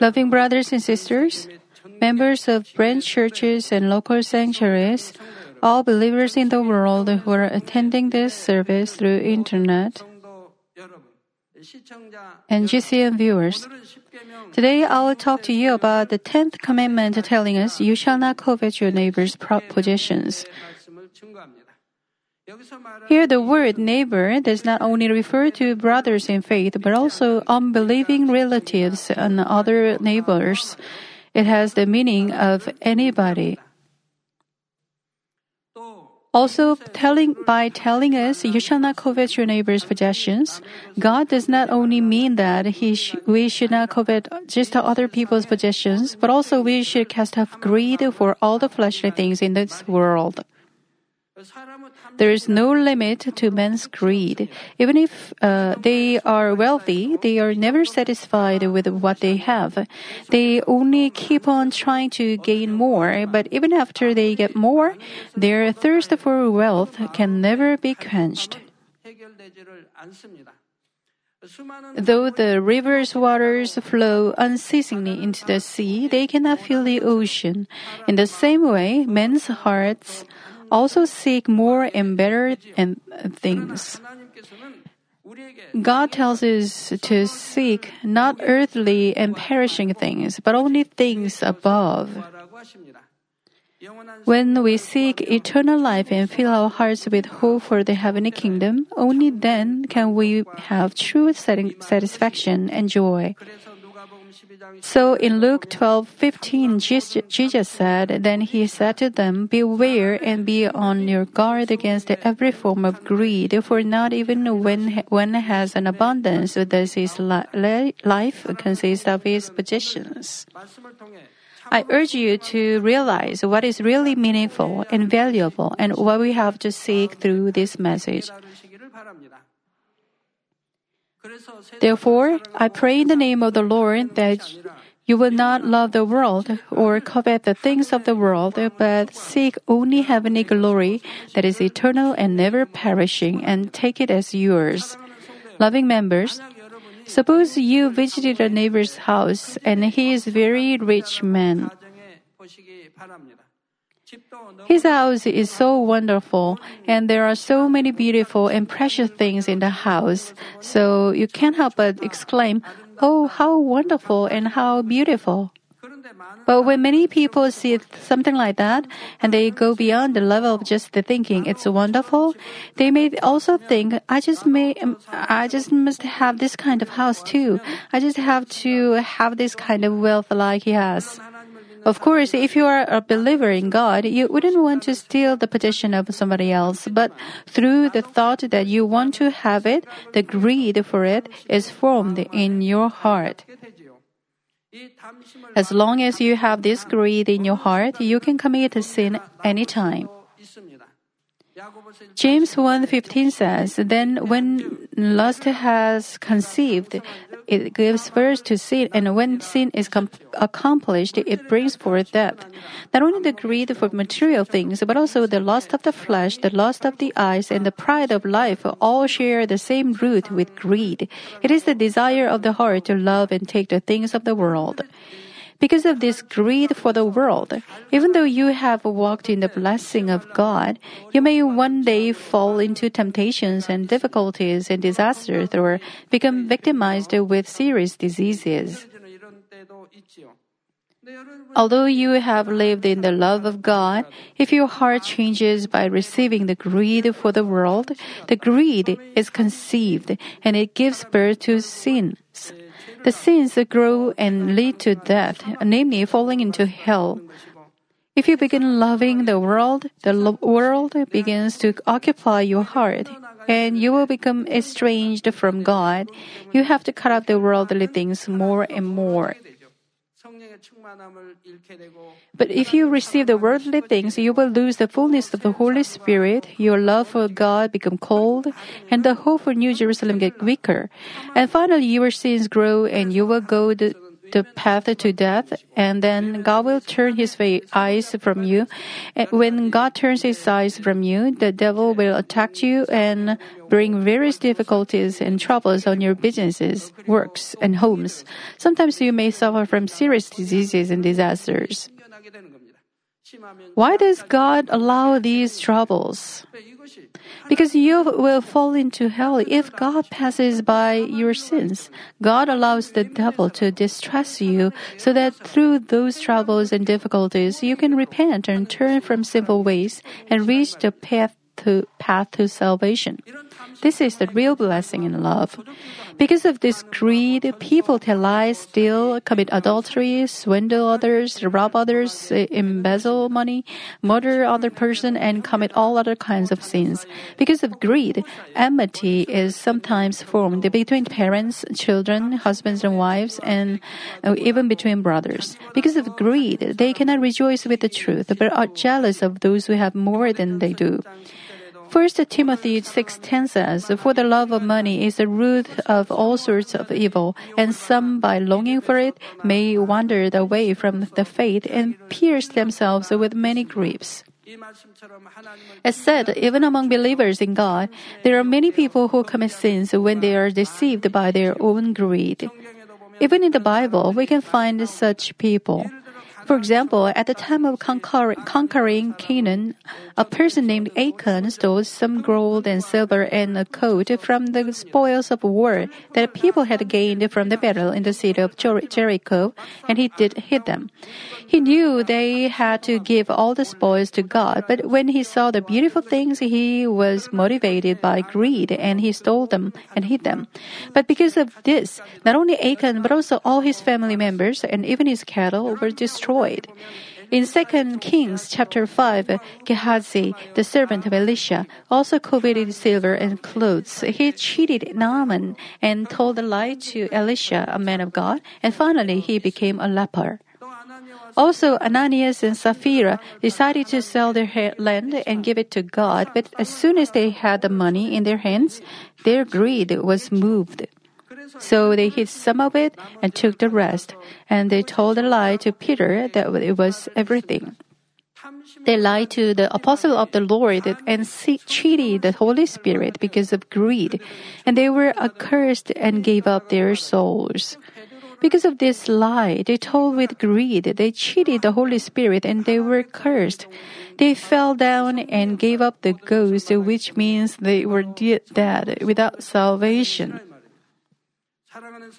Loving brothers and sisters, members of branch churches and local sanctuaries, all believers in the world who are attending this service through internet, and GCN viewers. Today I will talk to you about the 10th commandment telling us you shall not covet your neighbor's possessions. Here, the word neighbor does not only refer to brothers in faith, but also unbelieving relatives and other neighbors. It has the meaning of anybody. Also, telling, by telling us, you shall not covet your neighbor's possessions, God does not only mean that he sh- we should not covet just other people's possessions, but also we should cast off greed for all the fleshly things in this world. There is no limit to men's greed. Even if uh, they are wealthy, they are never satisfied with what they have. They only keep on trying to gain more, but even after they get more, their thirst for wealth can never be quenched. Though the river's waters flow unceasingly into the sea, they cannot fill the ocean. In the same way, men's hearts also seek more and better and things. God tells us to seek not earthly and perishing things, but only things above. When we seek eternal life and fill our hearts with hope for the heavenly kingdom, only then can we have true satisfaction and joy. So in Luke 12:15, Jesus said, Then he said to them, Beware and be on your guard against every form of greed, for not even when one has an abundance does his life consist of his possessions. I urge you to realize what is really meaningful and valuable and what we have to seek through this message. Therefore, I pray in the name of the Lord that you will not love the world or covet the things of the world, but seek only heavenly glory that is eternal and never perishing and take it as yours. Loving members, suppose you visited a neighbor's house and he is very rich man. His house is so wonderful, and there are so many beautiful and precious things in the house. So you can't help but exclaim, Oh, how wonderful and how beautiful. But when many people see something like that and they go beyond the level of just the thinking it's wonderful, they may also think, I just may, um, I just must have this kind of house too. I just have to have this kind of wealth like he has. Of course, if you are a believer in God, you wouldn't want to steal the possession of somebody else, but through the thought that you want to have it, the greed for it is formed in your heart. As long as you have this greed in your heart, you can commit a sin anytime. James 1:15 says, "Then when lust has conceived, it gives birth to sin, and when sin is com- accomplished, it brings forth death." Not only the greed for material things, but also the lust of the flesh, the lust of the eyes, and the pride of life all share the same root with greed. It is the desire of the heart to love and take the things of the world. Because of this greed for the world, even though you have walked in the blessing of God, you may one day fall into temptations and difficulties and disasters or become victimized with serious diseases. Although you have lived in the love of God, if your heart changes by receiving the greed for the world, the greed is conceived and it gives birth to sins. The sins grow and lead to death, namely falling into hell. If you begin loving the world, the lo- world begins to occupy your heart, and you will become estranged from God. You have to cut out the worldly things more and more. But if you receive the worldly things, you will lose the fullness of the Holy Spirit, your love for God become cold, and the hope for New Jerusalem get weaker. And finally, your sins grow and you will go the the path to death, and then God will turn his eyes from you. When God turns his eyes from you, the devil will attack you and bring various difficulties and troubles on your businesses, works, and homes. Sometimes you may suffer from serious diseases and disasters. Why does God allow these troubles? Because you will fall into hell if God passes by your sins. God allows the devil to distress you so that through those troubles and difficulties you can repent and turn from sinful ways and reach the path to path to salvation. This is the real blessing in love. Because of this greed, people tell lies, steal, commit adultery, swindle others, rob others, embezzle money, murder other person, and commit all other kinds of sins. Because of greed, enmity is sometimes formed between parents, children, husbands and wives, and uh, even between brothers. Because of greed, they cannot rejoice with the truth, but are jealous of those who have more than they do. 1 Timothy 6:10 says, "For the love of money is the root of all sorts of evil, and some by longing for it may wander away from the faith and pierce themselves with many griefs." As said, even among believers in God, there are many people who commit sins when they are deceived by their own greed. Even in the Bible, we can find such people. For example, at the time of conquer- conquering Canaan, a person named Achan stole some gold and silver and a coat from the spoils of war that people had gained from the battle in the city of Jer- Jericho, and he did hid them. He knew they had to give all the spoils to God, but when he saw the beautiful things, he was motivated by greed and he stole them and hid them. But because of this, not only Achan but also all his family members and even his cattle were destroyed destroyed. In 2 Kings chapter 5, Gehazi, the servant of Elisha, also coveted silver and clothes. He cheated Naaman and told a lie to Elisha, a man of God, and finally he became a leper. Also, Ananias and Sapphira decided to sell their land and give it to God, but as soon as they had the money in their hands, their greed was moved. So they hid some of it and took the rest, and they told a lie to Peter that it was everything. They lied to the apostle of the Lord and cheated the Holy Spirit because of greed, and they were accursed and gave up their souls. Because of this lie, they told with greed, they cheated the Holy Spirit and they were cursed. They fell down and gave up the ghost, which means they were dead without salvation.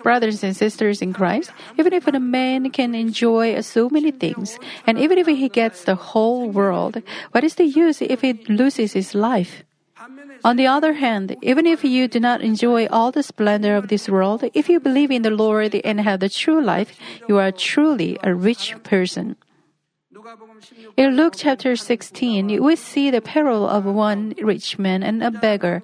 Brothers and sisters in Christ, even if a man can enjoy so many things, and even if he gets the whole world, what is the use if he loses his life? On the other hand, even if you do not enjoy all the splendor of this world, if you believe in the Lord and have the true life, you are truly a rich person. In Luke chapter 16, we see the parable of one rich man and a beggar.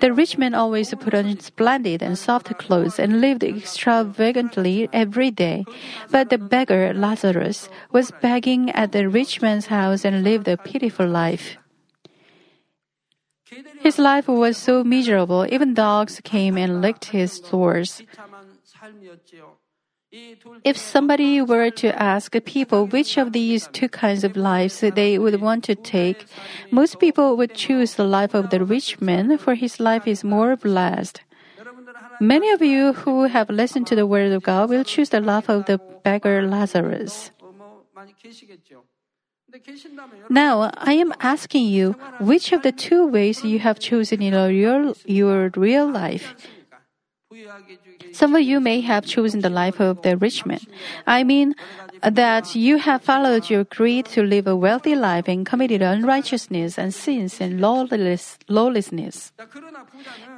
The rich man always put on splendid and soft clothes and lived extravagantly every day. But the beggar, Lazarus, was begging at the rich man's house and lived a pitiful life. His life was so miserable, even dogs came and licked his sores. If somebody were to ask people which of these two kinds of lives they would want to take, most people would choose the life of the rich man, for his life is more blessed. Many of you who have listened to the word of God will choose the life of the beggar Lazarus. Now, I am asking you, which of the two ways you have chosen in your, your real life? Some of you may have chosen the life of the rich man. I mean, that you have followed your greed to live a wealthy life and committed unrighteousness and sins and lawless, lawlessness.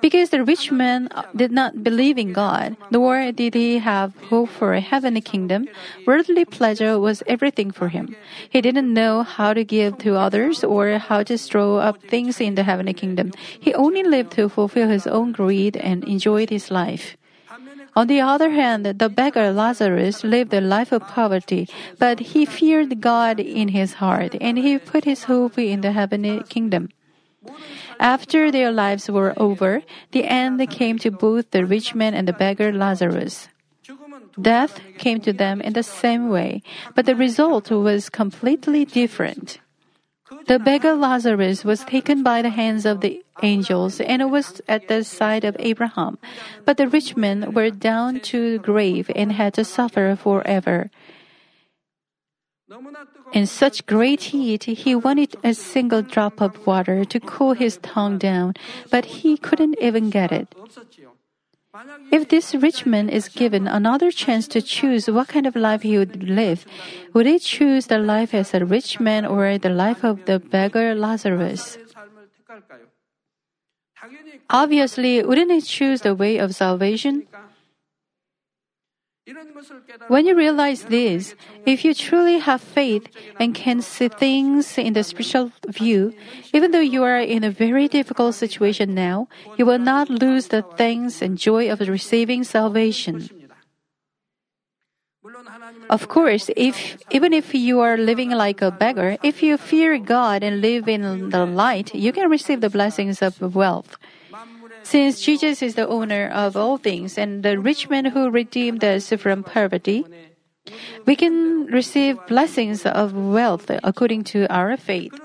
Because the rich man did not believe in God, nor did he have hope for a heavenly kingdom, worldly pleasure was everything for him. He didn't know how to give to others or how to store up things in the heavenly kingdom. He only lived to fulfill his own greed and enjoyed his life. On the other hand, the beggar Lazarus lived a life of poverty, but he feared God in his heart and he put his hope in the heavenly kingdom. After their lives were over, the end came to both the rich man and the beggar Lazarus. Death came to them in the same way, but the result was completely different. The beggar Lazarus was taken by the hands of the angels and was at the side of Abraham. But the rich men were down to the grave and had to suffer forever. In such great heat, he wanted a single drop of water to cool his tongue down, but he couldn't even get it. If this rich man is given another chance to choose what kind of life he would live, would he choose the life as a rich man or the life of the beggar Lazarus? Obviously, wouldn't he choose the way of salvation? When you realize this, if you truly have faith and can see things in the spiritual view, even though you are in a very difficult situation now, you will not lose the thanks and joy of receiving salvation. Of course, if even if you are living like a beggar, if you fear God and live in the light, you can receive the blessings of wealth. Since Jesus is the owner of all things and the rich man who redeemed us from poverty, we can receive blessings of wealth according to our faith.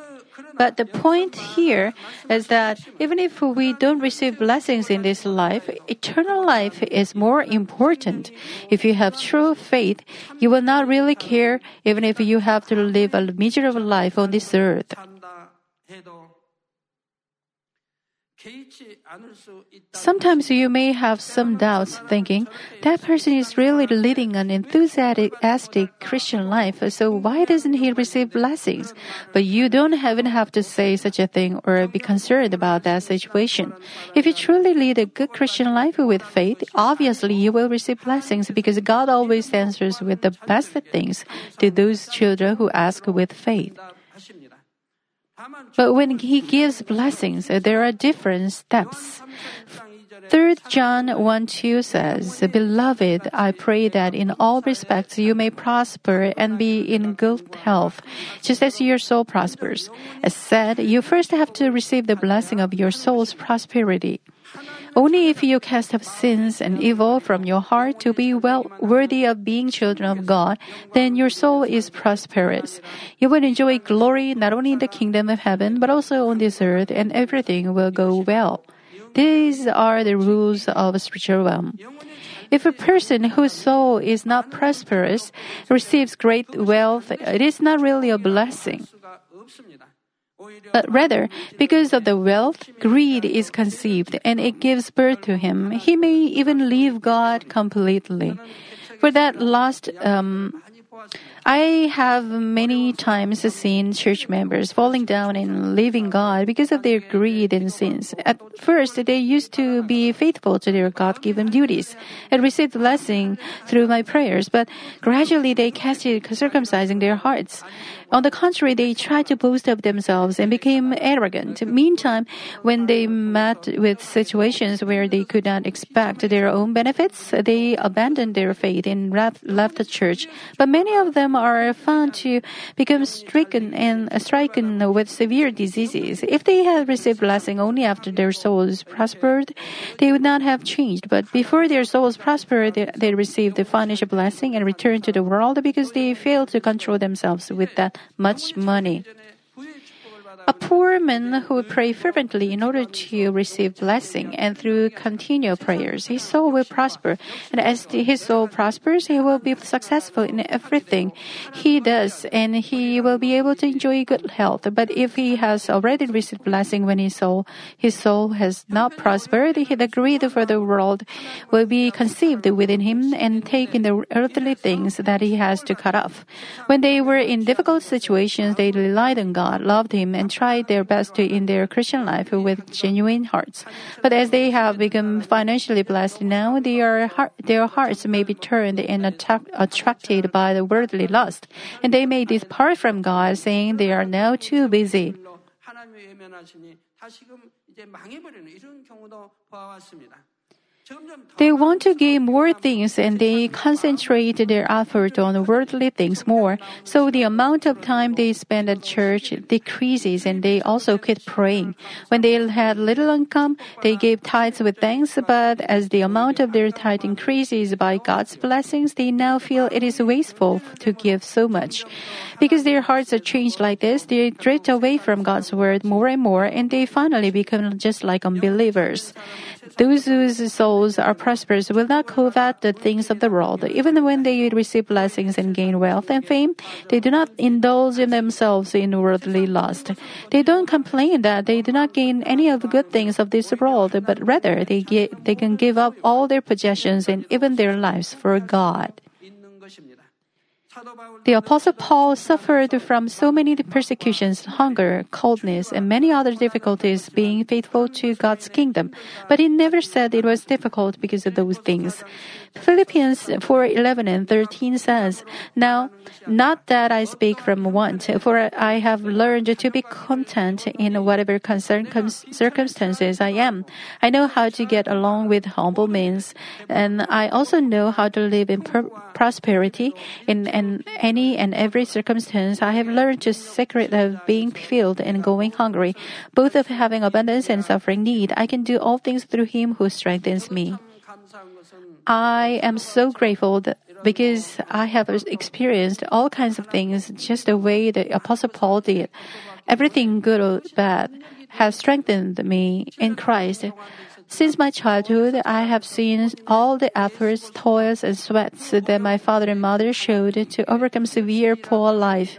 But the point here is that even if we don't receive blessings in this life, eternal life is more important. If you have true faith, you will not really care even if you have to live a miserable life on this earth. Sometimes you may have some doubts thinking, that person is really leading an enthusiastic Christian life, so why doesn't he receive blessings? But you don't even have to say such a thing or be concerned about that situation. If you truly lead a good Christian life with faith, obviously you will receive blessings because God always answers with the best things to those children who ask with faith. But when He gives blessings, there are different steps. 3 John 1 2 says, Beloved, I pray that in all respects you may prosper and be in good health, just as your soul prospers. As said, you first have to receive the blessing of your soul's prosperity. Only if you cast off sins and evil from your heart to be well worthy of being children of God, then your soul is prosperous. You will enjoy glory not only in the kingdom of heaven, but also on this earth, and everything will go well. These are the rules of spiritual realm. If a person whose soul is not prosperous receives great wealth, it is not really a blessing. But rather, because of the wealth, greed is conceived and it gives birth to him. He may even leave God completely. For that last um, I have many times seen church members falling down and leaving God because of their greed and sins. At first, they used to be faithful to their God-given duties and received blessing through my prayers, but gradually they casted circumcising their hearts. On the contrary, they tried to boast of themselves and became arrogant. Meantime, when they met with situations where they could not expect their own benefits, they abandoned their faith and left the church. But many of them are found to become stricken and stricken with severe diseases. If they had received blessing only after their souls prospered, they would not have changed. But before their souls prospered, they, received the financial blessing and returned to the world because they failed to control themselves with that much money. A poor man who would pray fervently in order to receive blessing and through continual prayers, his soul will prosper. And as his soul prospers, he will be successful in everything he does and he will be able to enjoy good health. But if he has already received blessing when his soul, his soul has not prospered, he the greed for the world will be conceived within him and take in the earthly things that he has to cut off. When they were in difficult situations, they relied on God, loved him, and tried their best in their Christian life with genuine hearts. But as they have become financially blessed now, their, their hearts may be turned and attracted by the worldly lust, and they may depart from God, saying they are now too busy. They want to gain more things and they concentrate their effort on worldly things more. So the amount of time they spend at church decreases and they also quit praying. When they had little income, they gave tithes with thanks, but as the amount of their tithe increases by God's blessings, they now feel it is wasteful to give so much. Because their hearts are changed like this, they drift away from God's word more and more and they finally become just like unbelievers. Those whose souls are prosperous will not covet the things of the world. Even when they receive blessings and gain wealth and fame, they do not indulge in themselves in worldly lust. They don't complain that they do not gain any of the good things of this world, but rather they get, they can give up all their possessions and even their lives for God. The Apostle Paul suffered from so many persecutions, hunger, coldness, and many other difficulties being faithful to God's kingdom, but he never said it was difficult because of those things. Philippians 4:11 and 13 says, "Now, not that I speak from want, for I have learned to be content in whatever circumstances I am. I know how to get along with humble means, and I also know how to live in per- prosperity in an, any and every circumstance. I have learned the secret of being filled and going hungry, both of having abundance and suffering need. I can do all things through Him who strengthens me." I am so grateful that because I have experienced all kinds of things just the way the Apostle Paul did. Everything good or bad has strengthened me in Christ. Since my childhood, I have seen all the efforts, toils, and sweats that my father and mother showed to overcome severe poor life.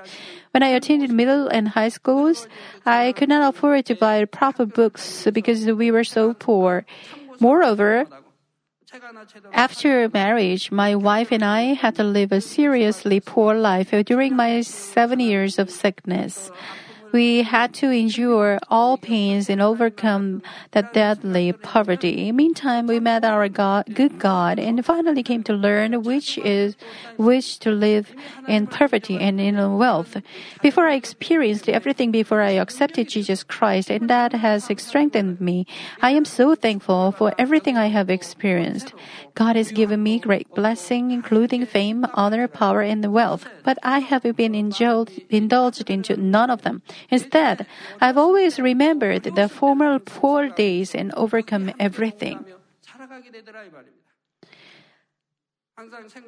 When I attended middle and high schools, I could not afford to buy proper books because we were so poor. Moreover, after marriage, my wife and I had to live a seriously poor life during my seven years of sickness. We had to endure all pains and overcome that deadly poverty. Meantime, we met our God, good God and finally came to learn which is which to live in poverty and in wealth. Before I experienced everything before I accepted Jesus Christ, and that has strengthened me. I am so thankful for everything I have experienced. God has given me great blessing, including fame, honor, power, and wealth, but I have been indulged into none of them. Instead, I've always remembered the former poor days and overcome everything.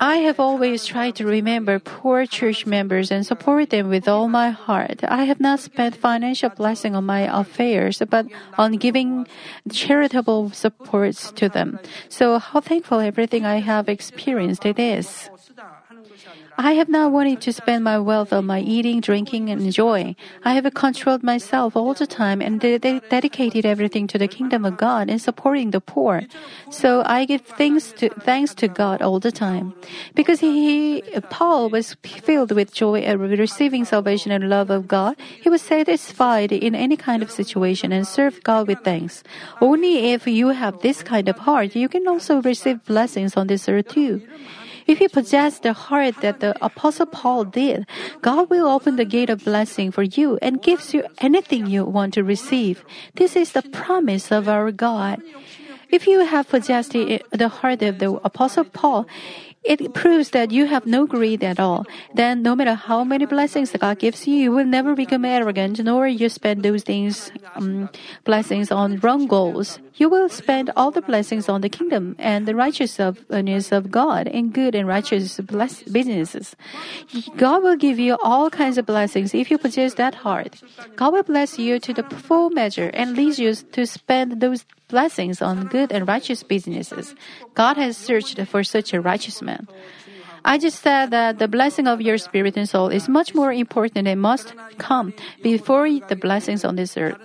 I have always tried to remember poor church members and support them with all my heart. I have not spent financial blessing on my affairs, but on giving charitable supports to them. So how thankful everything I have experienced it is. I have not wanted to spend my wealth on my eating, drinking, and enjoying. I have controlled myself all the time and de- de- dedicated everything to the kingdom of God and supporting the poor. So I give thanks to thanks to God all the time, because he, Paul was filled with joy at receiving salvation and love of God. He was satisfied in any kind of situation and served God with thanks. Only if you have this kind of heart, you can also receive blessings on this earth too. If you possess the heart that the Apostle Paul did, God will open the gate of blessing for you and gives you anything you want to receive. This is the promise of our God. If you have possessed the, heart of the Apostle Paul, it proves that you have no greed at all. Then, no matter how many blessings God gives you, you will never become arrogant, nor you spend those things, um, blessings on wrong goals. You will spend all the blessings on the kingdom and the righteousness of God in good and righteous bless- businesses. God will give you all kinds of blessings if you possess that heart. God will bless you to the full measure and lead you to spend those blessings on good and righteous businesses. God has searched for such a righteous man. I just said that the blessing of your spirit and soul is much more important and must come before the blessings on this earth.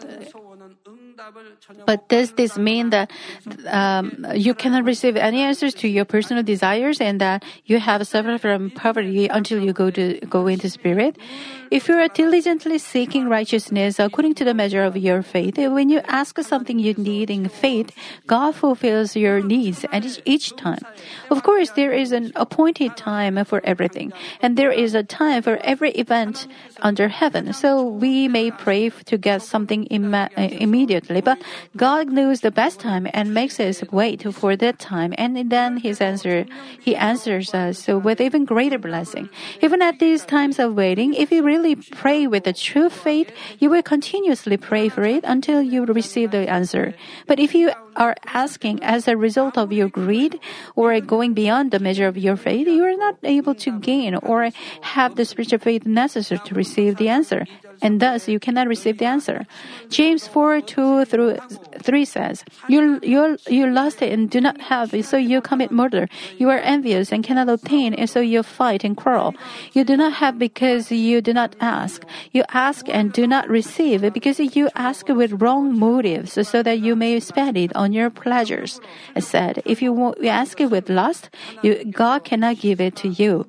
But does this mean that um, you cannot receive any answers to your personal desires and that you have suffered from poverty until you go to go into spirit? If you are diligently seeking righteousness according to the measure of your faith, when you ask something you need in faith, God fulfills your needs at each time. Of course, there is an appointed time for everything, and there is a time for every event under heaven. So we may pray to get something Im- uh, immediately, but God knows the best time and makes us wait for that time, and then His answer, He answers us with even greater blessing. Even at these times of waiting, if you really pray with a true faith, you will continuously pray for it until you receive the answer. But if you are asking as a result of your greed or going beyond the measure of your faith, you are not able to gain or have the spiritual faith necessary to receive the answer and thus you cannot receive the answer. James 4 2 through 3 says, You, you, you lust and do not have, so you commit murder. You are envious and cannot obtain, and so you fight and quarrel. You do not have because you do not ask. You ask and do not receive because you ask with wrong motives, so that you may spend it on your pleasures. I said, If you ask it with lust, you, God cannot give it to you.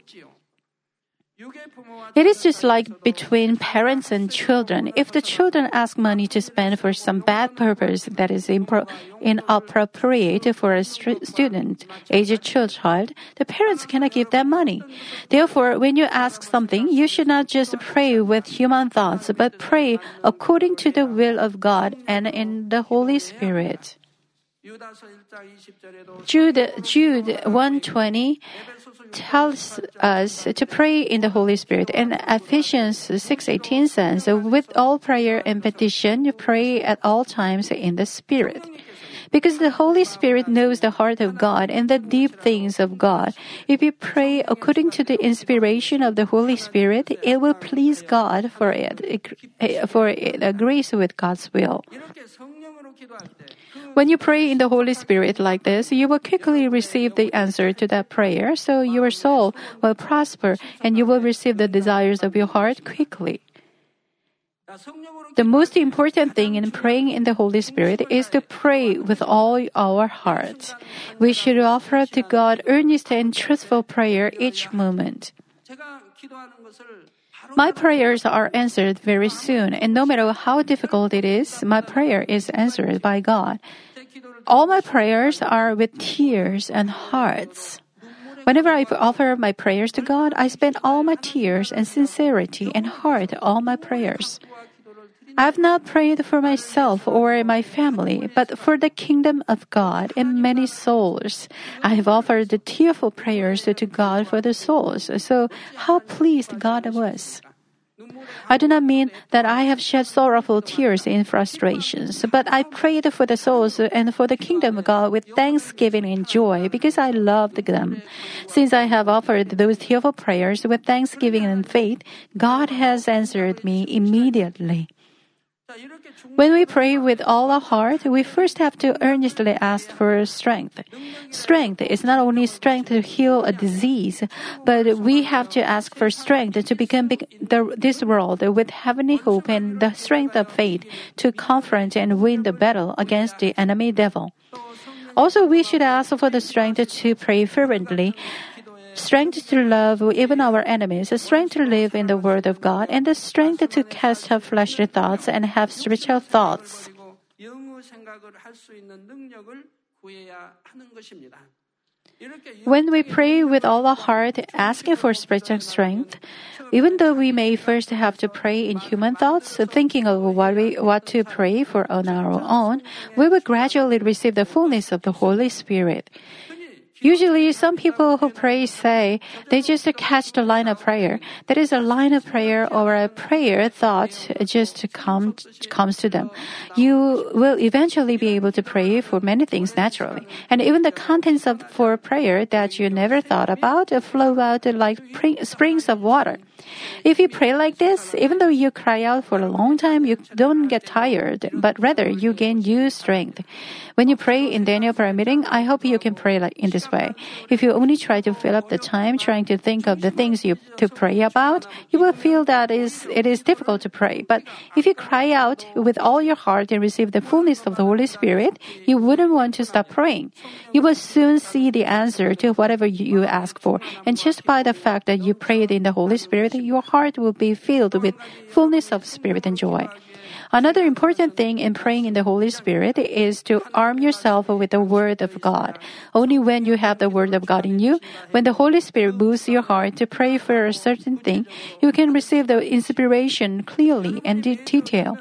It is just like between parents and children. If the children ask money to spend for some bad purpose that is impro- inappropriate for a st- student, aged child, the parents cannot give that money. Therefore, when you ask something, you should not just pray with human thoughts, but pray according to the will of God and in the Holy Spirit. Jude, Jude 120 tells us to pray in the Holy Spirit. And Ephesians 6:18 says, "With all prayer and petition, you pray at all times in the Spirit." Because the Holy Spirit knows the heart of God and the deep things of God. If you pray according to the inspiration of the Holy Spirit, it will please God for it, for it agrees with God's will. When you pray in the Holy Spirit like this, you will quickly receive the answer to that prayer, so your soul will prosper and you will receive the desires of your heart quickly. The most important thing in praying in the Holy Spirit is to pray with all our hearts. We should offer to God earnest and truthful prayer each moment. My prayers are answered very soon, and no matter how difficult it is, my prayer is answered by God. All my prayers are with tears and hearts. Whenever I offer my prayers to God, I spend all my tears and sincerity and heart all my prayers. I have not prayed for myself or my family, but for the kingdom of God and many souls. I have offered tearful prayers to God for the souls. So how pleased God was. I do not mean that I have shed sorrowful tears in frustrations, but I prayed for the souls and for the kingdom of God with thanksgiving and joy because I loved them. Since I have offered those tearful prayers with thanksgiving and faith, God has answered me immediately. When we pray with all our heart, we first have to earnestly ask for strength. Strength is not only strength to heal a disease, but we have to ask for strength to become the, this world with heavenly hope and the strength of faith to confront and win the battle against the enemy devil. Also, we should ask for the strength to pray fervently strength to love even our enemies, strength to live in the Word of God, and the strength to cast out fleshly thoughts and have spiritual thoughts. When we pray with all our heart, asking for spiritual strength, even though we may first have to pray in human thoughts, thinking of what we what to pray for on our own, we will gradually receive the fullness of the Holy Spirit. Usually, some people who pray say they just catch the line of prayer. That is a line of prayer or a prayer thought just come, comes to them. You will eventually be able to pray for many things naturally. And even the contents of for prayer that you never thought about flow out like springs of water. If you pray like this, even though you cry out for a long time, you don't get tired, but rather you gain new strength. When you pray in Daniel prayer meeting, I hope you can pray like in this way. If you only try to fill up the time trying to think of the things you to pray about, you will feel that is it is difficult to pray. But if you cry out with all your heart and receive the fullness of the Holy Spirit, you wouldn't want to stop praying. You will soon see the answer to whatever you ask for, and just by the fact that you prayed in the Holy Spirit, your heart will be filled with fullness of spirit and joy. Another important thing in praying in the Holy Spirit is to arm yourself with the Word of God. Only when you have the Word of God in you, when the Holy Spirit moves your heart to pray for a certain thing, you can receive the inspiration clearly and in detail.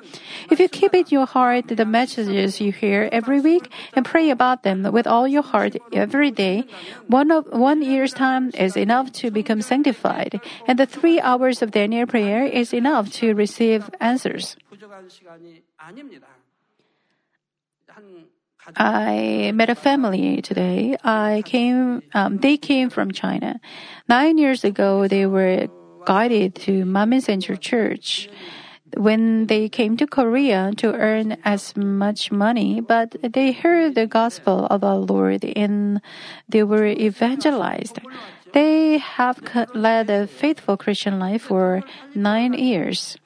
If you keep in your heart the messages you hear every week and pray about them with all your heart every day, one of one year's time is enough to become sanctified, and the three hours of Daniel prayer is enough to receive answers. I met a family today. I came, um, they came from China. Nine years ago, they were guided to Manmin Center Church. When they came to Korea to earn as much money, but they heard the gospel of our Lord and they were evangelized. They have led a faithful Christian life for nine years.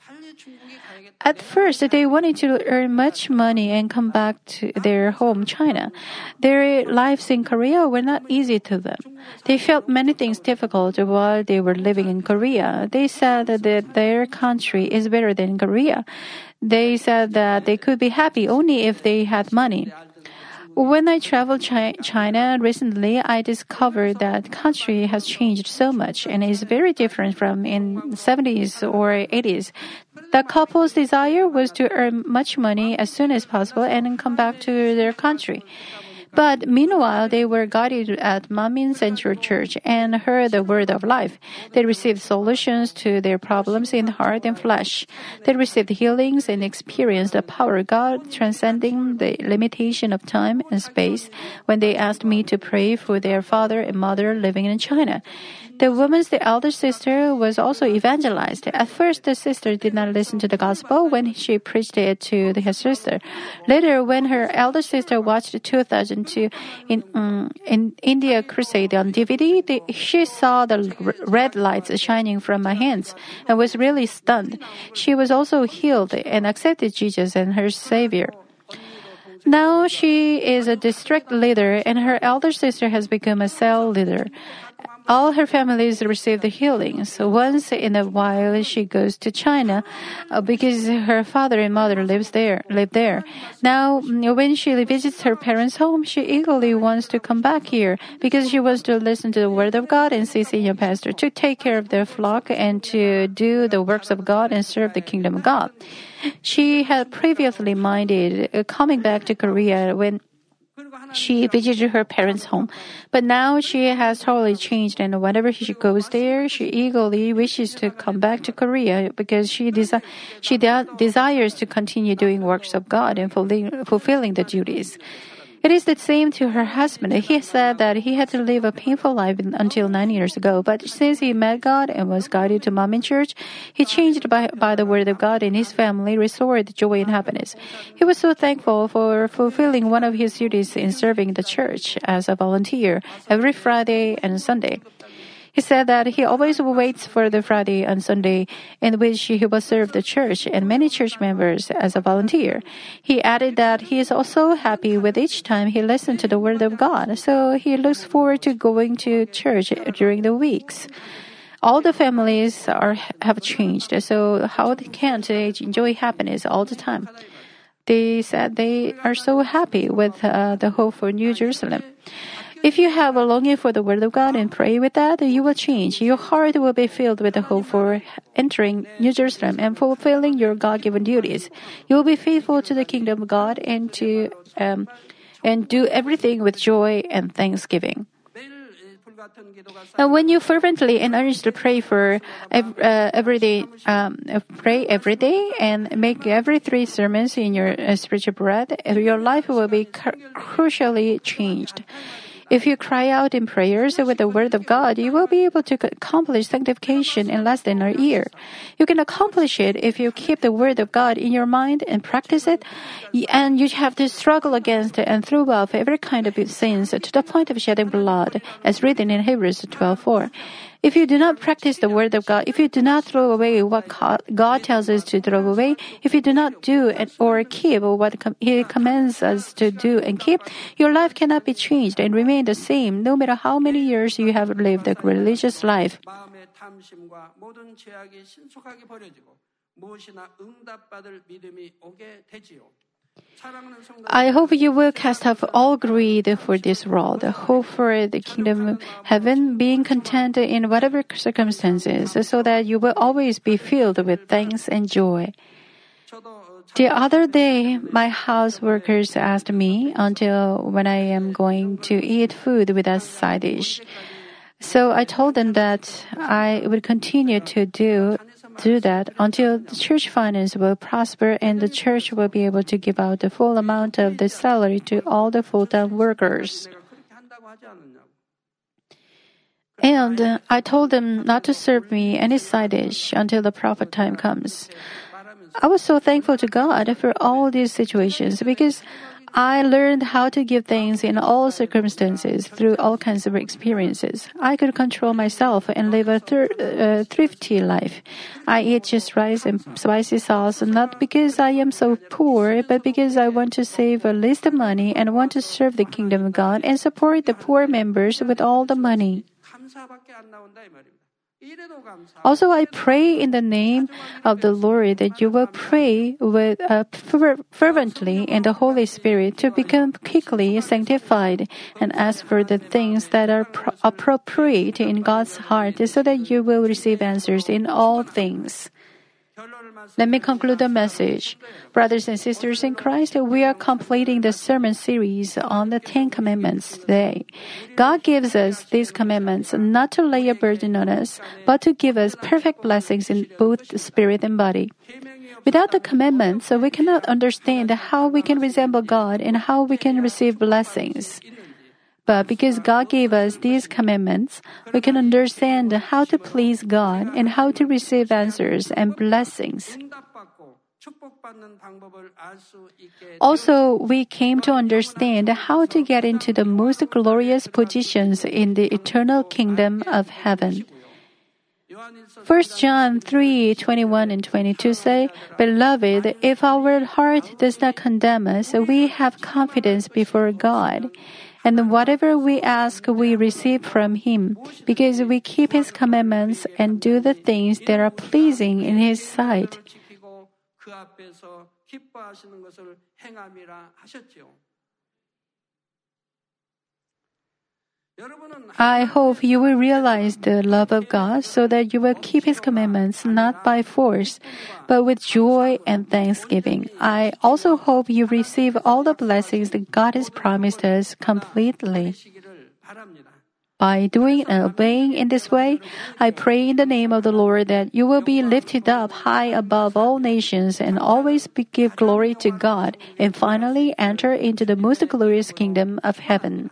At first, they wanted to earn much money and come back to their home, China. Their lives in Korea were not easy to them. They felt many things difficult while they were living in Korea. They said that their country is better than Korea. They said that they could be happy only if they had money. When I traveled Chi- China recently, I discovered that country has changed so much and is very different from in 70s or 80s. The couple's desire was to earn much money as soon as possible and come back to their country. But meanwhile, they were guided at Manmin Central Church and heard the word of life. They received solutions to their problems in heart and flesh. They received healings and experienced the power of God transcending the limitation of time and space when they asked me to pray for their father and mother living in China. The woman's the elder sister was also evangelized. At first, the sister did not listen to the gospel when she preached it to her sister. Later, when her elder sister watched 2002 in um, in India crusade on DVD, the, she saw the r- red lights shining from my hands and was really stunned. She was also healed and accepted Jesus as her savior. Now she is a district leader and her elder sister has become a cell leader all her families receive the healing. So once in a while, she goes to China uh, because her father and mother lives there. Live there. Now, when she visits her parents' home, she eagerly wants to come back here because she wants to listen to the word of God and see senior pastor to take care of their flock and to do the works of God and serve the kingdom of God. She had previously minded uh, coming back to Korea when she visited her parents' home, but now she has totally changed, and whenever she goes there, she eagerly wishes to come back to Korea because she desi- she de- desires to continue doing works of God and fulfilling, fulfilling the duties. It is the same to her husband. He said that he had to live a painful life until nine years ago, but since he met God and was guided to Manmin church, he changed by, by the word of God and his family restored joy and happiness. He was so thankful for fulfilling one of his duties in serving the church as a volunteer every Friday and Sunday. He said that he always waits for the Friday and Sunday in which he will serve the church and many church members as a volunteer. He added that he is also happy with each time he listens to the word of God, so he looks forward to going to church during the weeks. All the families are have changed, so how can they enjoy happiness all the time? They said they are so happy with uh, the hope for New Jerusalem. If you have a longing for the Word of God and pray with that, you will change. Your heart will be filled with the hope for entering New Jerusalem and fulfilling your God given duties. You will be faithful to the kingdom of God and to um, and do everything with joy and thanksgiving. And when you fervently and earnestly pray for uh, every day, um, pray every day and make every three sermons in your uh, spiritual bread, your life will be cr- crucially changed. If you cry out in prayers with the word of God, you will be able to accomplish sanctification in less than a year. You can accomplish it if you keep the word of God in your mind and practice it, and you have to struggle against and throw off every kind of sins to the point of shedding blood, as written in Hebrews 12:4. If you do not practice the word of God, if you do not throw away what God tells us to throw away, if you do not do or keep what He commands us to do and keep, your life cannot be changed and remain remain the same no matter how many years you have lived a religious life. I hope you will cast off all greed for this world, hope for the kingdom of heaven, being content in whatever circumstances, so that you will always be filled with thanks and joy. The other day, my house workers asked me until when I am going to eat food with a side dish. So I told them that I would continue to do do that until the church finance will prosper and the church will be able to give out the full amount of the salary to all the full-time workers. And I told them not to serve me any side dish until the profit time comes. I was so thankful to God for all these situations because I learned how to give thanks in all circumstances through all kinds of experiences. I could control myself and live a thir- uh, thrifty life. I eat just rice and spicy sauce not because I am so poor, but because I want to save a least money and want to serve the kingdom of God and support the poor members with all the money. Also, I pray in the name of the Lord that you will pray with uh, fervently in the Holy Spirit to become quickly sanctified and ask for the things that are pro- appropriate in God's heart so that you will receive answers in all things. Let me conclude the message. Brothers and sisters in Christ, we are completing the sermon series on the Ten Commandments today. God gives us these commandments not to lay a burden on us, but to give us perfect blessings in both spirit and body. Without the commandments, we cannot understand how we can resemble God and how we can receive blessings. But because God gave us these commandments, we can understand how to please God and how to receive answers and blessings. Also, we came to understand how to get into the most glorious positions in the eternal kingdom of heaven. 1 John 3 21 and 22 say, Beloved, if our heart does not condemn us, we have confidence before God. And whatever we ask, we receive from Him, because we keep His commandments and do the things that are pleasing in His sight. 를 지키고 그 앞에서 기뻐하시는 것을 행함이라 하셨지요. I hope you will realize the love of God so that you will keep His commandments not by force, but with joy and thanksgiving. I also hope you receive all the blessings that God has promised us completely. By doing and obeying in this way, I pray in the name of the Lord that you will be lifted up high above all nations and always give glory to God and finally enter into the most glorious kingdom of heaven.